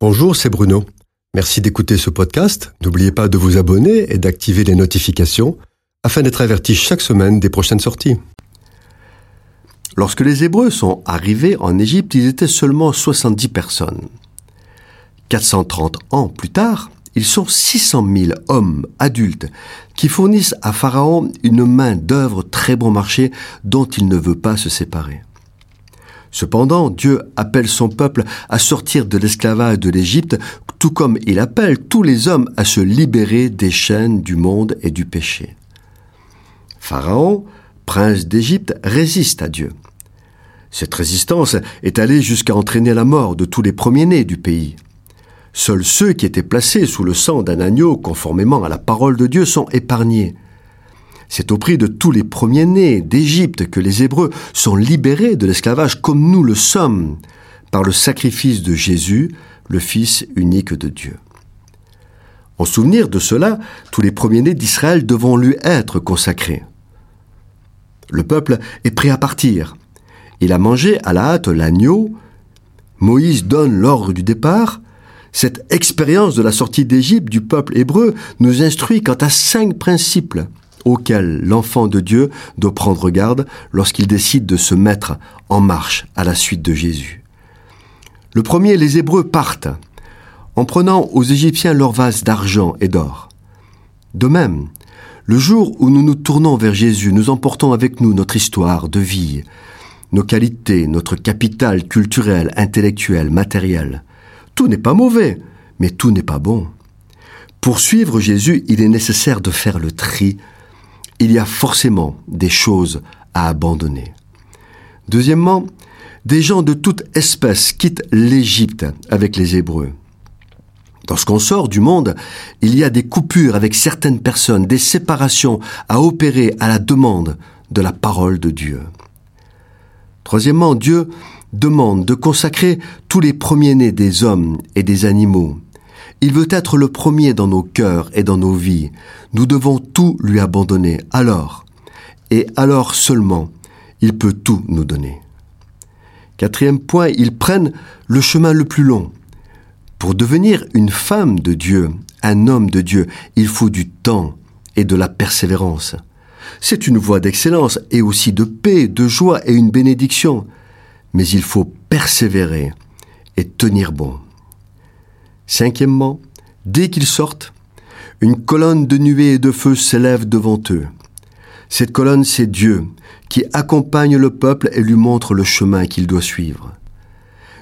Bonjour, c'est Bruno. Merci d'écouter ce podcast. N'oubliez pas de vous abonner et d'activer les notifications afin d'être averti chaque semaine des prochaines sorties. Lorsque les Hébreux sont arrivés en Égypte, ils étaient seulement 70 personnes. 430 ans plus tard, ils sont 600 000 hommes adultes qui fournissent à Pharaon une main d'œuvre très bon marché dont il ne veut pas se séparer. Cependant, Dieu appelle son peuple à sortir de l'esclavage de l'Égypte, tout comme il appelle tous les hommes à se libérer des chaînes du monde et du péché. Pharaon, prince d'Égypte, résiste à Dieu. Cette résistance est allée jusqu'à entraîner la mort de tous les premiers-nés du pays. Seuls ceux qui étaient placés sous le sang d'un agneau conformément à la parole de Dieu sont épargnés. C'est au prix de tous les premiers-nés d'Égypte que les Hébreux sont libérés de l'esclavage comme nous le sommes, par le sacrifice de Jésus, le Fils unique de Dieu. En souvenir de cela, tous les premiers-nés d'Israël devront lui être consacrés. Le peuple est prêt à partir. Il a mangé à la hâte l'agneau. Moïse donne l'ordre du départ. Cette expérience de la sortie d'Égypte du peuple hébreu nous instruit quant à cinq principes auquel l'enfant de Dieu doit prendre garde lorsqu'il décide de se mettre en marche à la suite de Jésus. Le premier, les Hébreux partent en prenant aux Égyptiens leurs vases d'argent et d'or. De même, le jour où nous nous tournons vers Jésus, nous emportons avec nous notre histoire de vie, nos qualités, notre capital culturel, intellectuel, matériel. Tout n'est pas mauvais, mais tout n'est pas bon. Pour suivre Jésus, il est nécessaire de faire le tri il y a forcément des choses à abandonner. Deuxièmement, des gens de toute espèce quittent l'Égypte avec les Hébreux. Lorsqu'on sort du monde, il y a des coupures avec certaines personnes, des séparations à opérer à la demande de la parole de Dieu. Troisièmement, Dieu demande de consacrer tous les premiers-nés des hommes et des animaux, il veut être le premier dans nos cœurs et dans nos vies. Nous devons tout lui abandonner. Alors, et alors seulement, il peut tout nous donner. Quatrième point, ils prennent le chemin le plus long. Pour devenir une femme de Dieu, un homme de Dieu, il faut du temps et de la persévérance. C'est une voie d'excellence et aussi de paix, de joie et une bénédiction. Mais il faut persévérer et tenir bon. Cinquièmement, dès qu'ils sortent, une colonne de nuée et de feu s'élève devant eux. Cette colonne, c'est Dieu, qui accompagne le peuple et lui montre le chemin qu'il doit suivre.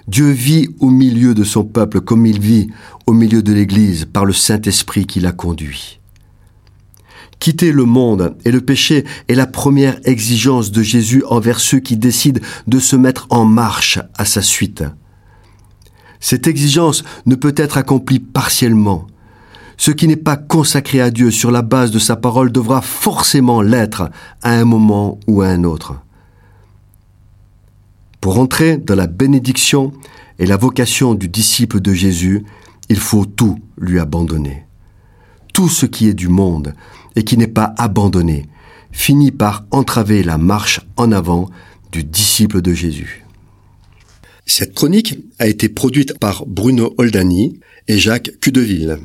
Dieu vit au milieu de son peuple comme il vit au milieu de l'Église par le Saint-Esprit qui l'a conduit. Quitter le monde et le péché est la première exigence de Jésus envers ceux qui décident de se mettre en marche à sa suite. Cette exigence ne peut être accomplie partiellement. Ce qui n'est pas consacré à Dieu sur la base de sa parole devra forcément l'être à un moment ou à un autre. Pour entrer dans la bénédiction et la vocation du disciple de Jésus, il faut tout lui abandonner. Tout ce qui est du monde et qui n'est pas abandonné finit par entraver la marche en avant du disciple de Jésus. Cette chronique a été produite par Bruno Oldani et Jacques Cudeville.